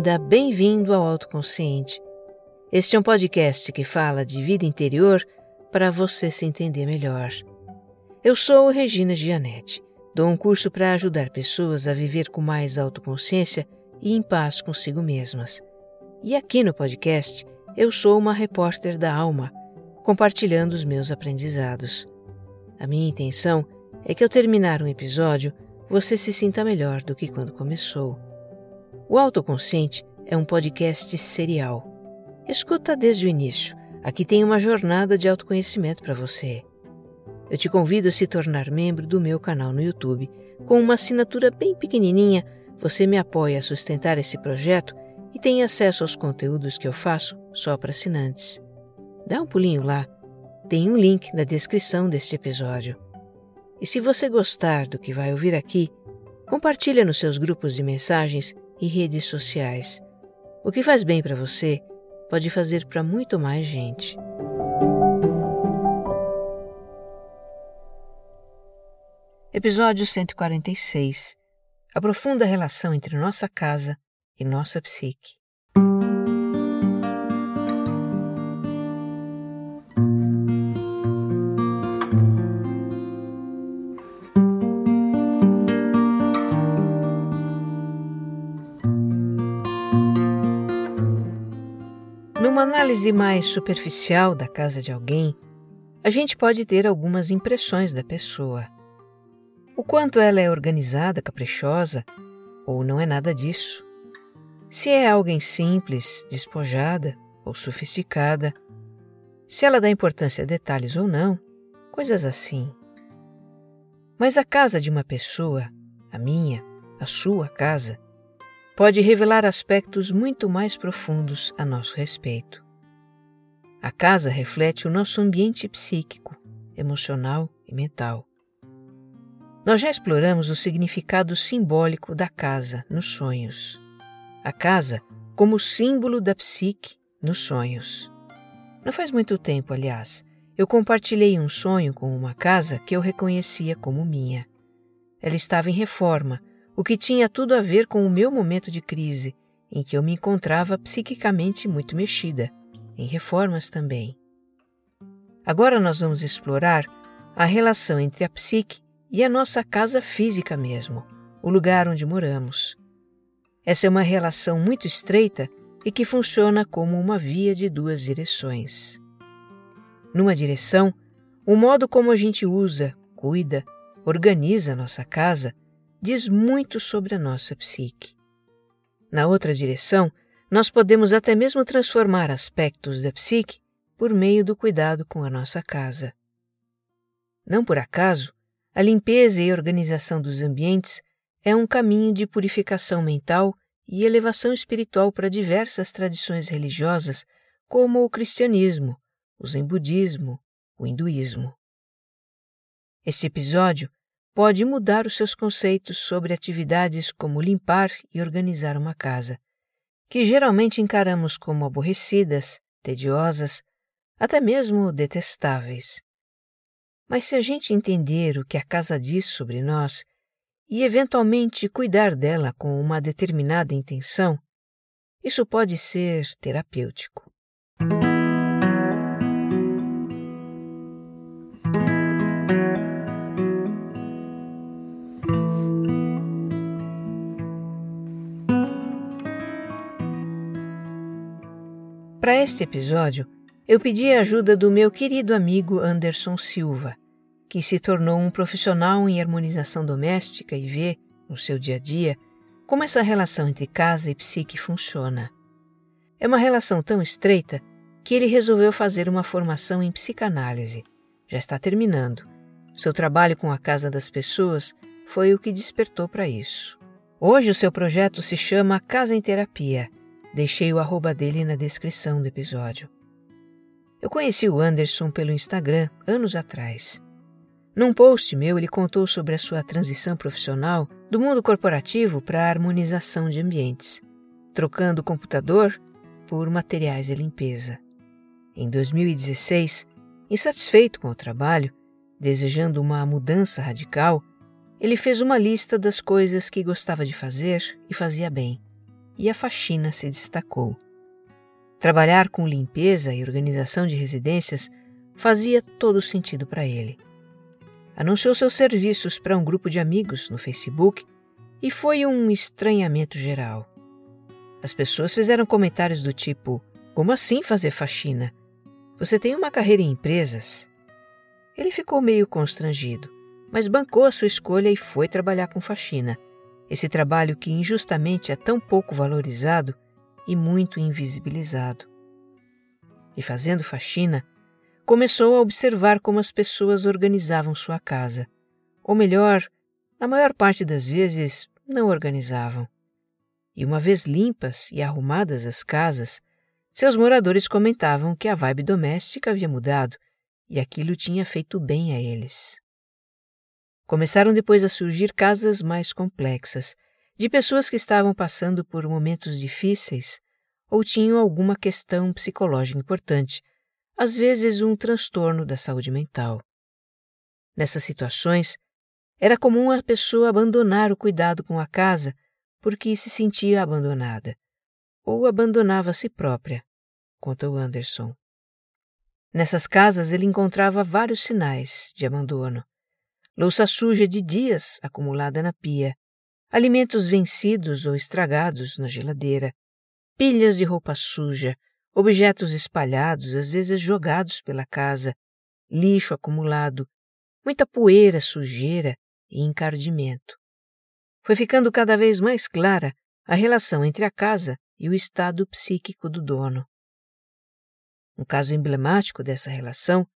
bem-vinda, bem-vindo ao Autoconsciente. Este é um podcast que fala de vida interior para você se entender melhor. Eu sou Regina Gianetti. Dou um curso para ajudar pessoas a viver com mais autoconsciência e em paz consigo mesmas. E aqui no podcast, eu sou uma repórter da alma, compartilhando os meus aprendizados. A minha intenção é que ao terminar um episódio, você se sinta melhor do que quando começou. O Autoconsciente é um podcast serial. Escuta desde o início. Aqui tem uma jornada de autoconhecimento para você. Eu te convido a se tornar membro do meu canal no YouTube. Com uma assinatura bem pequenininha, você me apoia a sustentar esse projeto e tem acesso aos conteúdos que eu faço só para assinantes. Dá um pulinho lá. Tem um link na descrição deste episódio. E se você gostar do que vai ouvir aqui, compartilha nos seus grupos de mensagens e redes sociais. O que faz bem para você pode fazer para muito mais gente. Episódio 146 Aprofunda a relação entre nossa casa e nossa psique. Numa análise mais superficial da casa de alguém, a gente pode ter algumas impressões da pessoa. O quanto ela é organizada, caprichosa, ou não é nada disso. Se é alguém simples, despojada ou sofisticada. Se ela dá importância a detalhes ou não, coisas assim. Mas a casa de uma pessoa, a minha, a sua casa, pode revelar aspectos muito mais profundos a nosso respeito. A casa reflete o nosso ambiente psíquico, emocional e mental. Nós já exploramos o significado simbólico da casa nos sonhos. A casa como símbolo da psique nos sonhos. Não faz muito tempo, aliás, eu compartilhei um sonho com uma casa que eu reconhecia como minha. Ela estava em reforma o que tinha tudo a ver com o meu momento de crise, em que eu me encontrava psiquicamente muito mexida, em reformas também. Agora nós vamos explorar a relação entre a psique e a nossa casa física mesmo, o lugar onde moramos. Essa é uma relação muito estreita e que funciona como uma via de duas direções. Numa direção, o modo como a gente usa, cuida, organiza a nossa casa diz muito sobre a nossa psique. Na outra direção, nós podemos até mesmo transformar aspectos da psique por meio do cuidado com a nossa casa. Não por acaso, a limpeza e organização dos ambientes é um caminho de purificação mental e elevação espiritual para diversas tradições religiosas, como o cristianismo, o zen budismo, o hinduísmo. Este episódio pode mudar os seus conceitos sobre atividades como limpar e organizar uma casa, que geralmente encaramos como aborrecidas, tediosas, até mesmo detestáveis. Mas se a gente entender o que a casa diz sobre nós e eventualmente cuidar dela com uma determinada intenção, isso pode ser terapêutico. Para este episódio, eu pedi a ajuda do meu querido amigo Anderson Silva, que se tornou um profissional em harmonização doméstica e vê, no seu dia a dia, como essa relação entre casa e psique funciona. É uma relação tão estreita que ele resolveu fazer uma formação em psicanálise. Já está terminando. Seu trabalho com a casa das pessoas foi o que despertou para isso. Hoje o seu projeto se chama Casa em Terapia Deixei o arroba dele na descrição do episódio. Eu conheci o Anderson pelo Instagram anos atrás. Num post meu, ele contou sobre a sua transição profissional do mundo corporativo para a harmonização de ambientes, trocando o computador por materiais de limpeza. Em 2016, insatisfeito com o trabalho, desejando uma mudança radical, ele fez uma lista das coisas que gostava de fazer e fazia bem e a faxina se destacou. Trabalhar com limpeza e organização de residências fazia todo sentido para ele. Anunciou seus serviços para um grupo de amigos no Facebook e foi um estranhamento geral. As pessoas fizeram comentários do tipo: Como assim fazer faxina? Você tem uma carreira em empresas? Ele ficou meio constrangido, mas bancou a sua escolha e foi trabalhar com faxina. Esse trabalho que injustamente é tão pouco valorizado e muito invisibilizado. E fazendo faxina, começou a observar como as pessoas organizavam sua casa. Ou melhor, na maior parte das vezes, não organizavam. E uma vez limpas e arrumadas as casas, seus moradores comentavam que a vibe doméstica havia mudado e aquilo tinha feito bem a eles. Começaram depois a surgir casas mais complexas, de pessoas que estavam passando por momentos difíceis ou tinham alguma questão psicológica importante, às vezes um transtorno da saúde mental. Nessas situações, era comum a pessoa abandonar o cuidado com a casa porque se sentia abandonada, ou abandonava a si própria, conta o Anderson. Nessas casas ele encontrava vários sinais de abandono louça suja de dias acumulada na pia, alimentos vencidos ou estragados na geladeira, pilhas de roupa suja, objetos espalhados, às vezes jogados pela casa, lixo acumulado, muita poeira, sujeira e encardimento. Foi ficando cada vez mais clara a relação entre a casa e o estado psíquico do dono. Um caso emblemático dessa relação,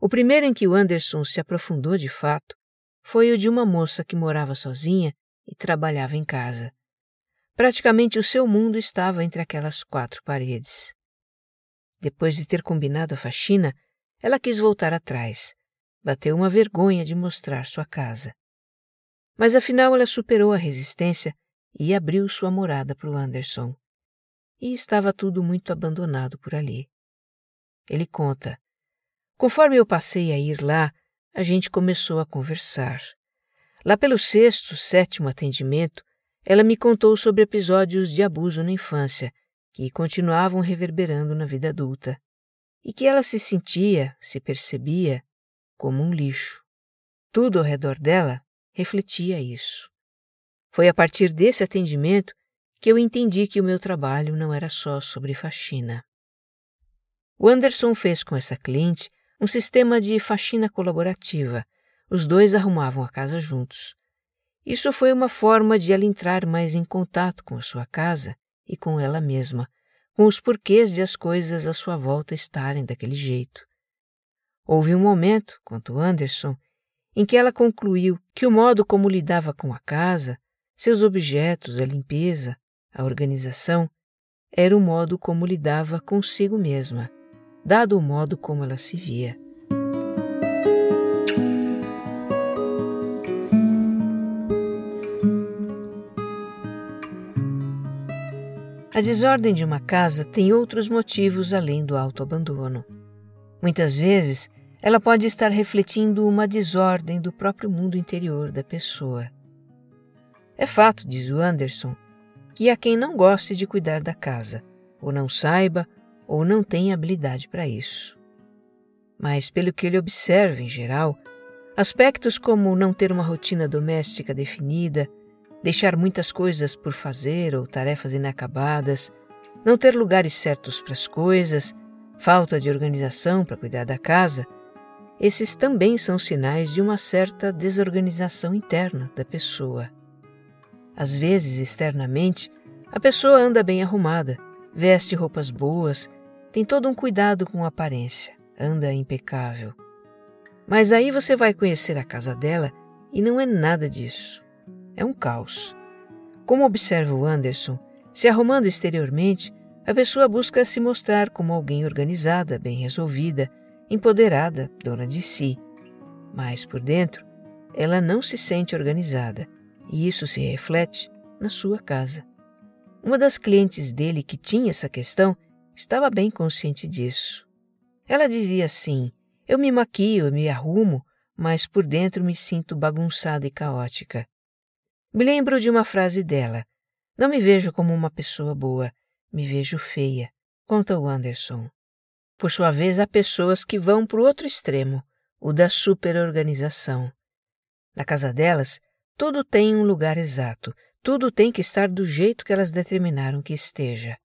o primeiro em que o Anderson se aprofundou de fato, foi o de uma moça que morava sozinha e trabalhava em casa. Praticamente o seu mundo estava entre aquelas quatro paredes. Depois de ter combinado a faxina, ela quis voltar atrás. Bateu uma vergonha de mostrar sua casa. Mas afinal ela superou a resistência e abriu sua morada para o Anderson. E estava tudo muito abandonado por ali. Ele conta: Conforme eu passei a ir lá, a gente começou a conversar. Lá pelo sexto, sétimo atendimento, ela me contou sobre episódios de abuso na infância que continuavam reverberando na vida adulta e que ela se sentia, se percebia, como um lixo. Tudo ao redor dela refletia isso. Foi a partir desse atendimento que eu entendi que o meu trabalho não era só sobre faxina. O Anderson fez com essa cliente um sistema de faxina colaborativa. Os dois arrumavam a casa juntos. Isso foi uma forma de ela entrar mais em contato com a sua casa e com ela mesma, com os porquês de as coisas à sua volta estarem daquele jeito. Houve um momento, conta Anderson, em que ela concluiu que o modo como lidava com a casa, seus objetos, a limpeza, a organização, era o modo como lidava consigo mesma dado o modo como ela se via. A desordem de uma casa tem outros motivos além do autoabandono. Muitas vezes, ela pode estar refletindo uma desordem do próprio mundo interior da pessoa. É fato, diz o Anderson, que há quem não goste de cuidar da casa, ou não saiba ou não tem habilidade para isso. Mas, pelo que ele observa em geral, aspectos como não ter uma rotina doméstica definida, deixar muitas coisas por fazer ou tarefas inacabadas, não ter lugares certos para as coisas, falta de organização para cuidar da casa, esses também são sinais de uma certa desorganização interna da pessoa. Às vezes, externamente, a pessoa anda bem arrumada, veste roupas boas, tem todo um cuidado com a aparência, anda impecável. Mas aí você vai conhecer a casa dela e não é nada disso. É um caos. Como observa o Anderson, se arrumando exteriormente, a pessoa busca se mostrar como alguém organizada, bem resolvida, empoderada, dona de si. Mas por dentro, ela não se sente organizada e isso se reflete na sua casa. Uma das clientes dele que tinha essa questão Estava bem consciente disso. Ela dizia assim: Eu me maquio, me arrumo, mas por dentro me sinto bagunçada e caótica. Me lembro de uma frase dela: Não me vejo como uma pessoa boa, me vejo feia, conta o Anderson. Por sua vez, há pessoas que vão para o outro extremo, o da superorganização. Na casa delas, tudo tem um lugar exato, tudo tem que estar do jeito que elas determinaram que esteja.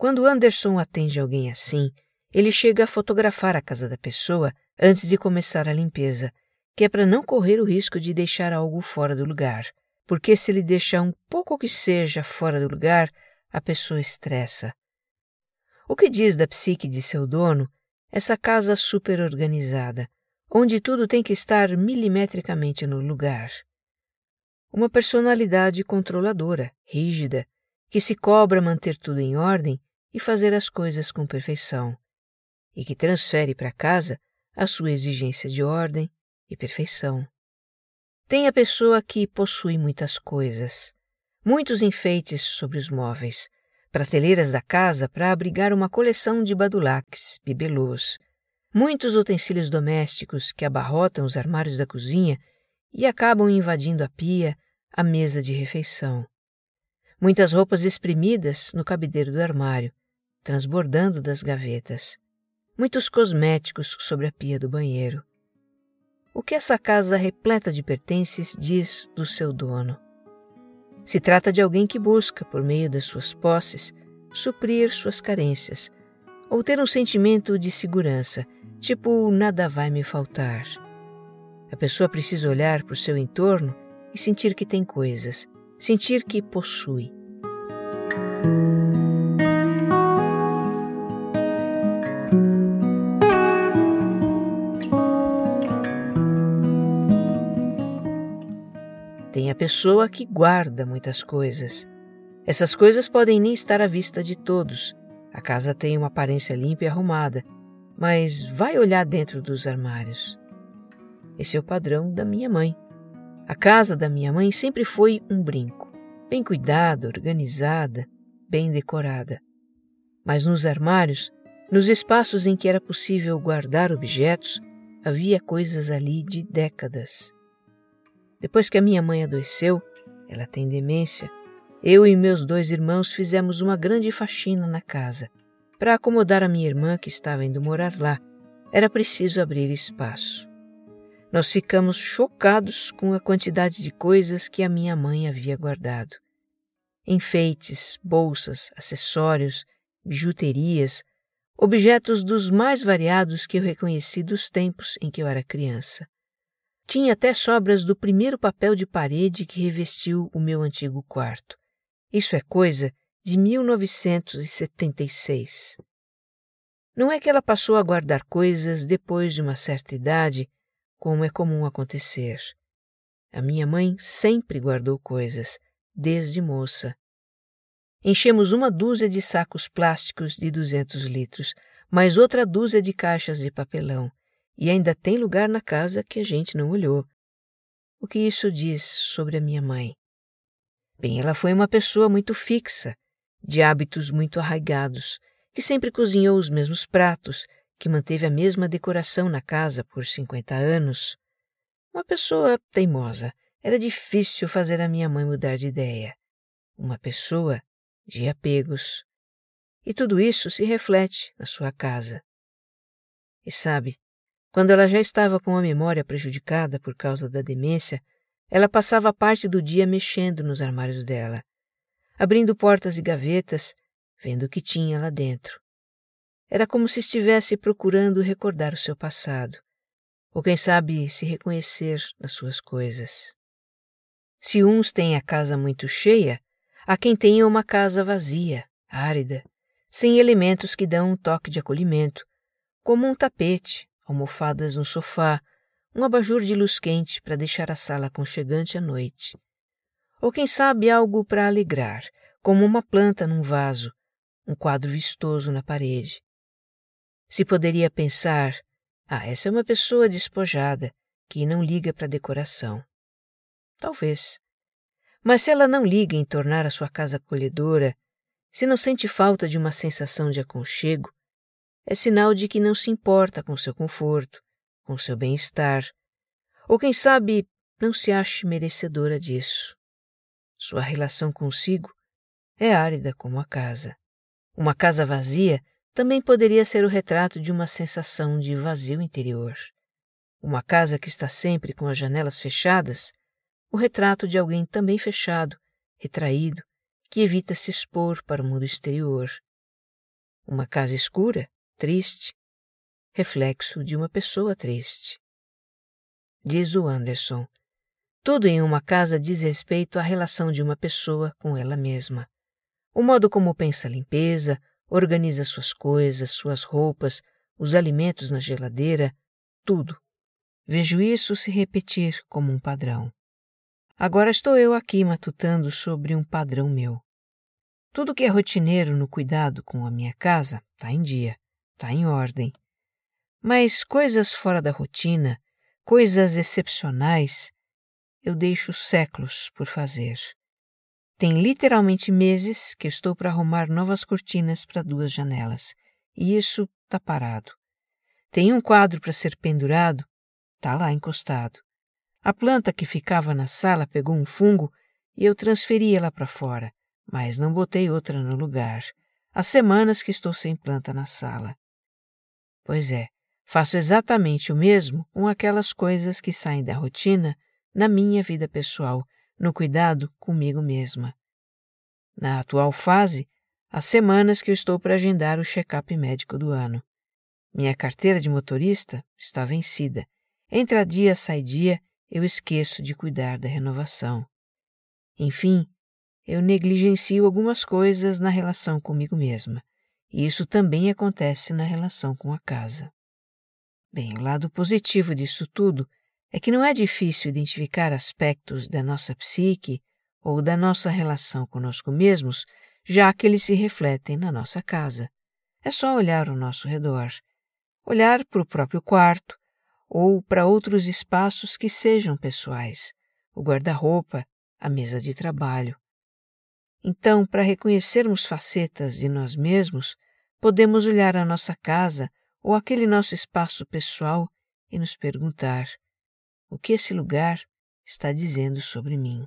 Quando Anderson atende alguém assim, ele chega a fotografar a casa da pessoa antes de começar a limpeza, que é para não correr o risco de deixar algo fora do lugar, porque se ele deixar um pouco que seja fora do lugar, a pessoa estressa. O que diz da psique de seu dono, essa casa super organizada, onde tudo tem que estar milimetricamente no lugar? Uma personalidade controladora, rígida, que se cobra manter tudo em ordem e fazer as coisas com perfeição, e que transfere para casa a sua exigência de ordem e perfeição. Tem a pessoa que possui muitas coisas, muitos enfeites sobre os móveis, prateleiras da casa para abrigar uma coleção de badulaques, bibelôs, muitos utensílios domésticos que abarrotam os armários da cozinha e acabam invadindo a pia, a mesa de refeição. Muitas roupas espremidas no cabideiro do armário, transbordando das gavetas. Muitos cosméticos sobre a pia do banheiro. O que essa casa repleta de pertences diz do seu dono? Se trata de alguém que busca, por meio das suas posses, suprir suas carências, ou ter um sentimento de segurança, tipo nada vai me faltar. A pessoa precisa olhar para o seu entorno e sentir que tem coisas, sentir que possui. A pessoa que guarda muitas coisas. Essas coisas podem nem estar à vista de todos. A casa tem uma aparência limpa e arrumada, mas vai olhar dentro dos armários. Esse é o padrão da minha mãe. A casa da minha mãe sempre foi um brinco, bem cuidada, organizada, bem decorada. Mas nos armários, nos espaços em que era possível guardar objetos, havia coisas ali de décadas. Depois que a minha mãe adoeceu, ela tem demência, eu e meus dois irmãos fizemos uma grande faxina na casa. Para acomodar a minha irmã que estava indo morar lá, era preciso abrir espaço. Nós ficamos chocados com a quantidade de coisas que a minha mãe havia guardado. Enfeites, bolsas, acessórios, bijuterias, objetos dos mais variados que eu reconheci dos tempos em que eu era criança. Tinha até sobras do primeiro papel de parede que revestiu o meu antigo quarto. Isso é coisa de 1976. Não é que ela passou a guardar coisas depois de uma certa idade como é comum acontecer. A minha mãe sempre guardou coisas, desde moça. Enchemos uma dúzia de sacos plásticos de 200 litros, mais outra dúzia de caixas de papelão, e ainda tem lugar na casa que a gente não olhou. O que isso diz sobre a minha mãe? Bem, ela foi uma pessoa muito fixa, de hábitos muito arraigados, que sempre cozinhou os mesmos pratos, que manteve a mesma decoração na casa por 50 anos. Uma pessoa teimosa. Era difícil fazer a minha mãe mudar de ideia. Uma pessoa de apegos. E tudo isso se reflete na sua casa. E sabe, quando ela já estava com a memória prejudicada por causa da demência, ela passava parte do dia mexendo nos armários dela, abrindo portas e gavetas, vendo o que tinha lá dentro. Era como se estivesse procurando recordar o seu passado, ou quem sabe se reconhecer nas suas coisas. Se uns têm a casa muito cheia, há quem tenha uma casa vazia, árida, sem elementos que dão um toque de acolhimento, como um tapete, almofadas no sofá, um abajur de luz quente para deixar a sala aconchegante à noite. Ou quem sabe algo para alegrar, como uma planta num vaso, um quadro vistoso na parede, se poderia pensar: ah, essa é uma pessoa despojada, que não liga para decoração. Talvez. Mas se ela não liga em tornar a sua casa acolhedora, se não sente falta de uma sensação de aconchego, é sinal de que não se importa com seu conforto, com seu bem-estar, ou quem sabe não se ache merecedora disso. sua relação consigo, é árida como a casa. Uma casa vazia também poderia ser o retrato de uma sensação de vazio interior. Uma casa que está sempre com as janelas fechadas, o retrato de alguém também fechado, retraído, que evita se expor para o mundo exterior. Uma casa escura, triste, reflexo de uma pessoa triste. Diz o Anderson. Tudo em uma casa diz respeito à relação de uma pessoa com ela mesma. O modo como pensa a limpeza, organiza suas coisas, suas roupas, os alimentos na geladeira, tudo. Vejo isso se repetir como um padrão. Agora estou eu aqui matutando sobre um padrão meu. Tudo que é rotineiro no cuidado com a minha casa está em dia, está em ordem. Mas coisas fora da rotina, coisas excepcionais, eu deixo séculos por fazer. Tem literalmente meses que estou para arrumar novas cortinas para duas janelas, e isso está parado. Tem um quadro para ser pendurado, está lá encostado. A planta que ficava na sala pegou um fungo e eu transferi ela para fora, mas não botei outra no lugar. Há semanas que estou sem planta na sala. Pois é, faço exatamente o mesmo com aquelas coisas que saem da rotina na minha vida pessoal no cuidado comigo mesma. Na atual fase, há semanas que eu estou para agendar o check-up médico do ano. Minha carteira de motorista está vencida. Entra dia, sai dia, eu esqueço de cuidar da renovação. Enfim, eu negligencio algumas coisas na relação comigo mesma, e isso também acontece na relação com a casa. Bem, o lado positivo disso tudo é que não é difícil identificar aspectos da nossa psique ou da nossa relação conosco mesmos, já que eles se refletem na nossa casa. É só olhar ao nosso redor, olhar para o próprio quarto ou para outros espaços que sejam pessoais, o guarda-roupa, a mesa de trabalho. Então, para reconhecermos facetas de nós mesmos, podemos olhar a nossa casa ou aquele nosso espaço pessoal e nos perguntar: o que esse lugar está dizendo sobre mim.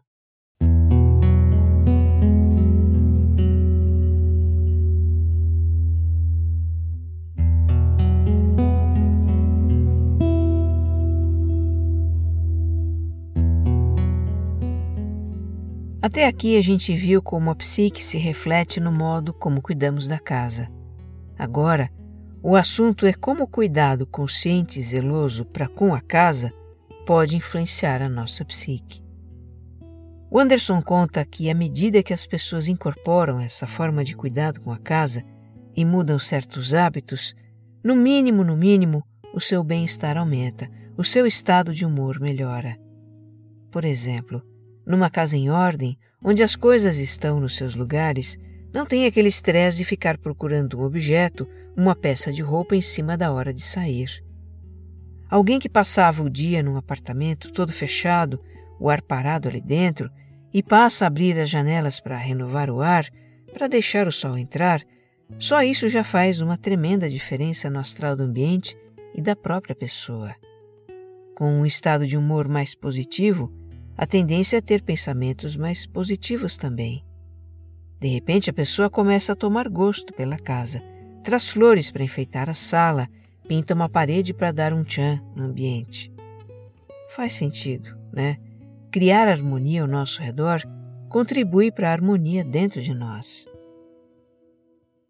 Até aqui a gente viu como a psique se reflete no modo como cuidamos da casa. Agora, o assunto é como o cuidado consciente e zeloso para com a casa pode influenciar a nossa psique. O Anderson conta que, à medida que as pessoas incorporam essa forma de cuidado com a casa e mudam certos hábitos, no mínimo, no mínimo, o seu bem-estar aumenta, o seu estado de humor melhora. Por exemplo, numa casa em ordem, onde as coisas estão nos seus lugares, não tem aquele estresse de ficar procurando um objeto, uma peça de roupa em cima da hora de sair. Alguém que passava o dia num apartamento todo fechado, o ar parado ali dentro, e passa a abrir as janelas para renovar o ar, para deixar o sol entrar, só isso já faz uma tremenda diferença no astral do ambiente e da própria pessoa. Com um estado de humor mais positivo, a tendência é ter pensamentos mais positivos também. De repente, a pessoa começa a tomar gosto pela casa, traz flores para enfeitar a sala pinta uma parede para dar um tchan no ambiente. Faz sentido, né? Criar harmonia ao nosso redor contribui para a harmonia dentro de nós.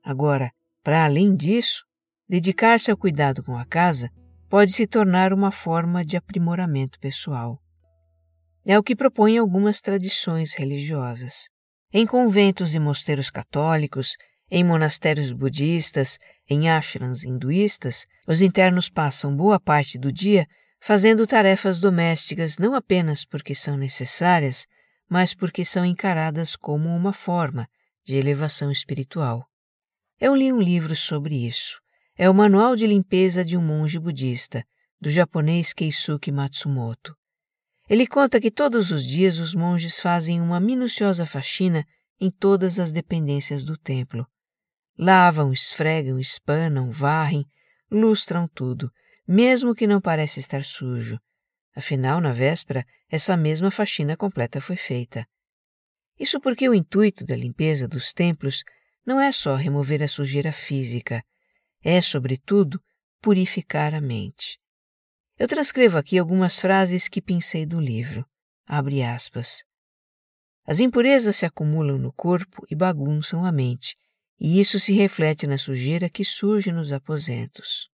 Agora, para além disso, dedicar-se ao cuidado com a casa pode se tornar uma forma de aprimoramento pessoal. É o que propõem algumas tradições religiosas. Em conventos e mosteiros católicos, em monastérios budistas, em ashrams hinduístas, os internos passam boa parte do dia fazendo tarefas domésticas não apenas porque são necessárias, mas porque são encaradas como uma forma de elevação espiritual. Eu li um livro sobre isso. É o Manual de Limpeza de um Monge Budista, do japonês Keisuke Matsumoto. Ele conta que todos os dias os monges fazem uma minuciosa faxina em todas as dependências do templo. Lavam, esfregam, espanam, varrem, lustram tudo, mesmo que não pareça estar sujo. Afinal, na véspera, essa mesma faxina completa foi feita. Isso porque o intuito da limpeza dos templos não é só remover a sujeira física, é, sobretudo, purificar a mente. Eu transcrevo aqui algumas frases que pensei do livro. Abre aspas. As impurezas se acumulam no corpo e bagunçam a mente, e isso se reflete na sujeira que surge nos aposentos.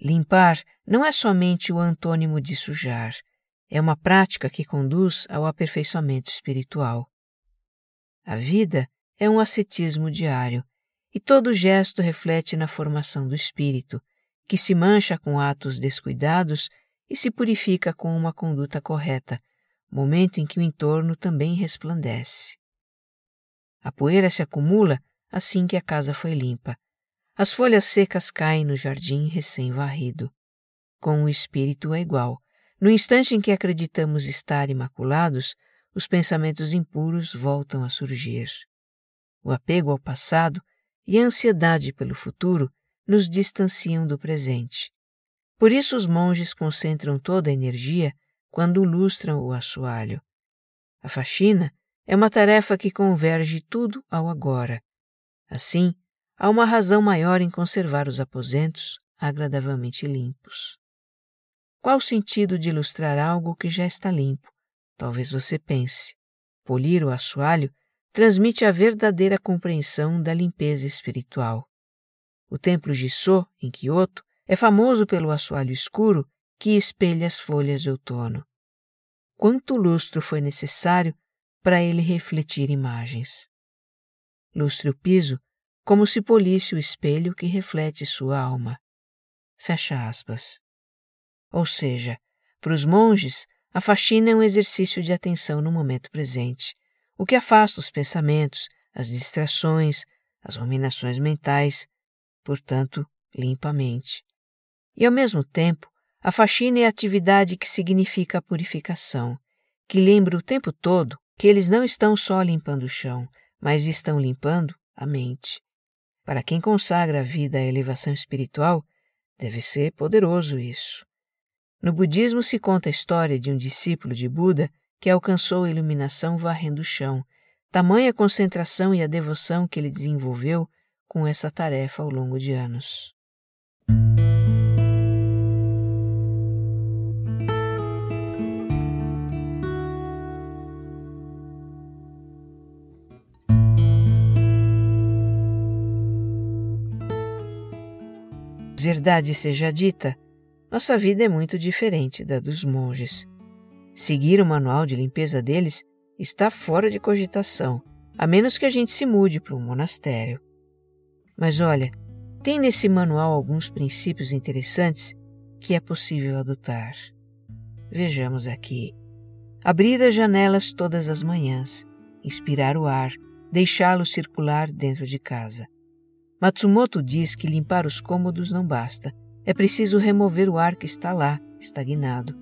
Limpar não é somente o antônimo de sujar, é uma prática que conduz ao aperfeiçoamento espiritual. A vida é um ascetismo diário, e todo gesto reflete na formação do espírito, que se mancha com atos descuidados e se purifica com uma conduta correta, momento em que o entorno também resplandece. A poeira se acumula assim que a casa foi limpa. As folhas secas caem no jardim recém-varrido. Com o espírito é igual. No instante em que acreditamos estar imaculados, os pensamentos impuros voltam a surgir. O apego ao passado e a ansiedade pelo futuro nos distanciam do presente. Por isso, os monges concentram toda a energia quando lustram o assoalho. A faxina é uma tarefa que converge tudo ao agora. Assim, há uma razão maior em conservar os aposentos agradavelmente limpos. Qual o sentido de ilustrar algo que já está limpo? Talvez você pense. Polir o assoalho transmite a verdadeira compreensão da limpeza espiritual. O templo Jissô, em Kyoto, é famoso pelo assoalho escuro que espelha as folhas de outono. Quanto lustro foi necessário para ele refletir imagens? Lustre o piso como se polisse o espelho que reflete sua alma. Fecha aspas. Ou seja, para os monges, a faxina é um exercício de atenção no momento presente, o que afasta os pensamentos, as distrações, as ruminações mentais, portanto, limpa a mente. E ao mesmo tempo, a faxina é a atividade que significa a purificação, que lembra o tempo todo que eles não estão só limpando o chão, mas estão limpando a mente. Para quem consagra a vida à elevação espiritual, deve ser poderoso isso. No budismo se conta a história de um discípulo de Buda que alcançou a iluminação varrendo o chão, tamanha concentração e a devoção que ele desenvolveu com essa tarefa ao longo de anos. Verdade seja dita, nossa vida é muito diferente da dos monges. Seguir o manual de limpeza deles está fora de cogitação, a menos que a gente se mude para um monastério. Mas olha, tem nesse manual alguns princípios interessantes que é possível adotar. Vejamos aqui. Abrir as janelas todas as manhãs, inspirar o ar, deixá-lo circular dentro de casa. Matsumoto diz que limpar os cômodos não basta. É preciso remover o ar que está lá, estagnado.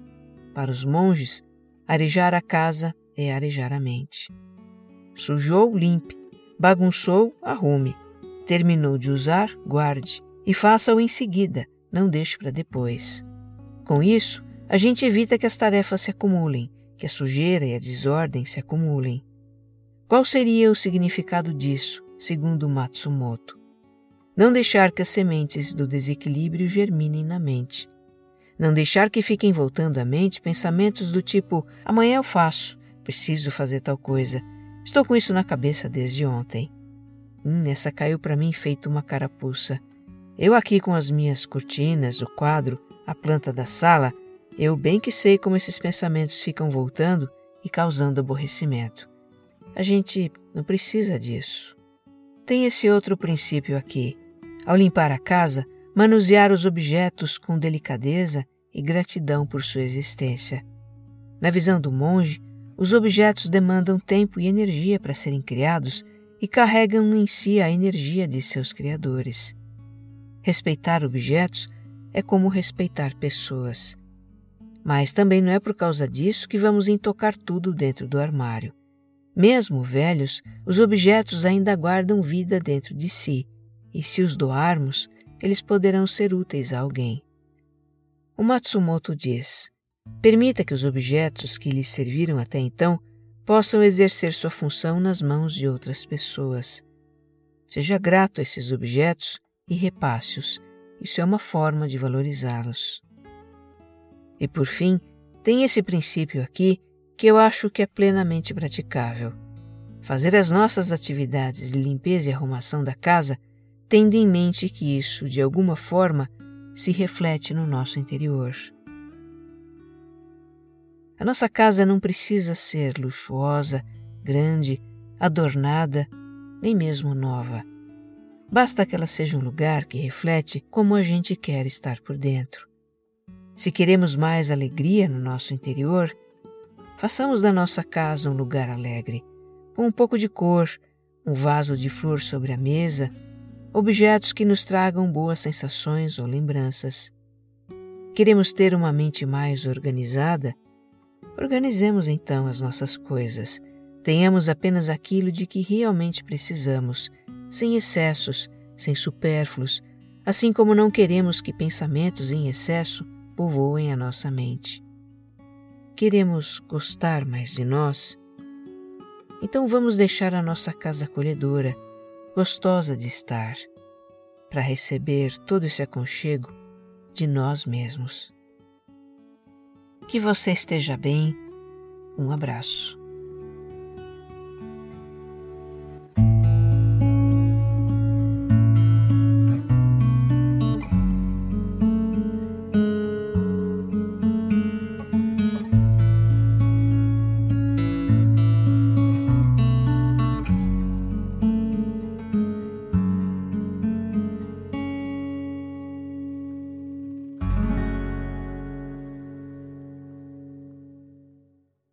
Para os monges, arejar a casa é arejar a mente. Sujou, limpe. Bagunçou, arrume. Terminou de usar, guarde. E faça-o em seguida, não deixe para depois. Com isso, a gente evita que as tarefas se acumulem, que a sujeira e a desordem se acumulem. Qual seria o significado disso, segundo Matsumoto? Não deixar que as sementes do desequilíbrio germinem na mente. Não deixar que fiquem voltando à mente pensamentos do tipo: amanhã eu faço, preciso fazer tal coisa, estou com isso na cabeça desde ontem. Hum, essa caiu para mim feito uma carapuça. Eu aqui com as minhas cortinas, o quadro, a planta da sala, eu bem que sei como esses pensamentos ficam voltando e causando aborrecimento. A gente não precisa disso. Tem esse outro princípio aqui. Ao limpar a casa, manusear os objetos com delicadeza e gratidão por sua existência. Na visão do monge, os objetos demandam tempo e energia para serem criados e carregam em si a energia de seus criadores. Respeitar objetos é como respeitar pessoas. Mas também não é por causa disso que vamos intocar tudo dentro do armário. Mesmo velhos, os objetos ainda guardam vida dentro de si e se os doarmos, eles poderão ser úteis a alguém. O Matsumoto diz: permita que os objetos que lhe serviram até então possam exercer sua função nas mãos de outras pessoas. Seja grato a esses objetos e repasse-os, isso é uma forma de valorizá-los. E por fim, tem esse princípio aqui que eu acho que é plenamente praticável. Fazer as nossas atividades de limpeza e arrumação da casa tendo em mente que isso, de alguma forma, se reflete no nosso interior. A nossa casa não precisa ser luxuosa, grande, adornada, nem mesmo nova. Basta que ela seja um lugar que reflete como a gente quer estar por dentro. Se queremos mais alegria no nosso interior, façamos da nossa casa um lugar alegre, com um pouco de cor, um vaso de flor sobre a mesa, objetos que nos tragam boas sensações ou lembranças. Queremos ter uma mente mais organizada? Organizemos então as nossas coisas. Tenhamos apenas aquilo de que realmente precisamos, sem excessos, sem supérfluos, assim como não queremos que pensamentos em excesso povoem a nossa mente. Queremos gostar mais de nós? Então vamos deixar a nossa casa acolhedora, gostosa de estar, para receber todo esse aconchego de nós mesmos. Que você esteja bem. Um abraço.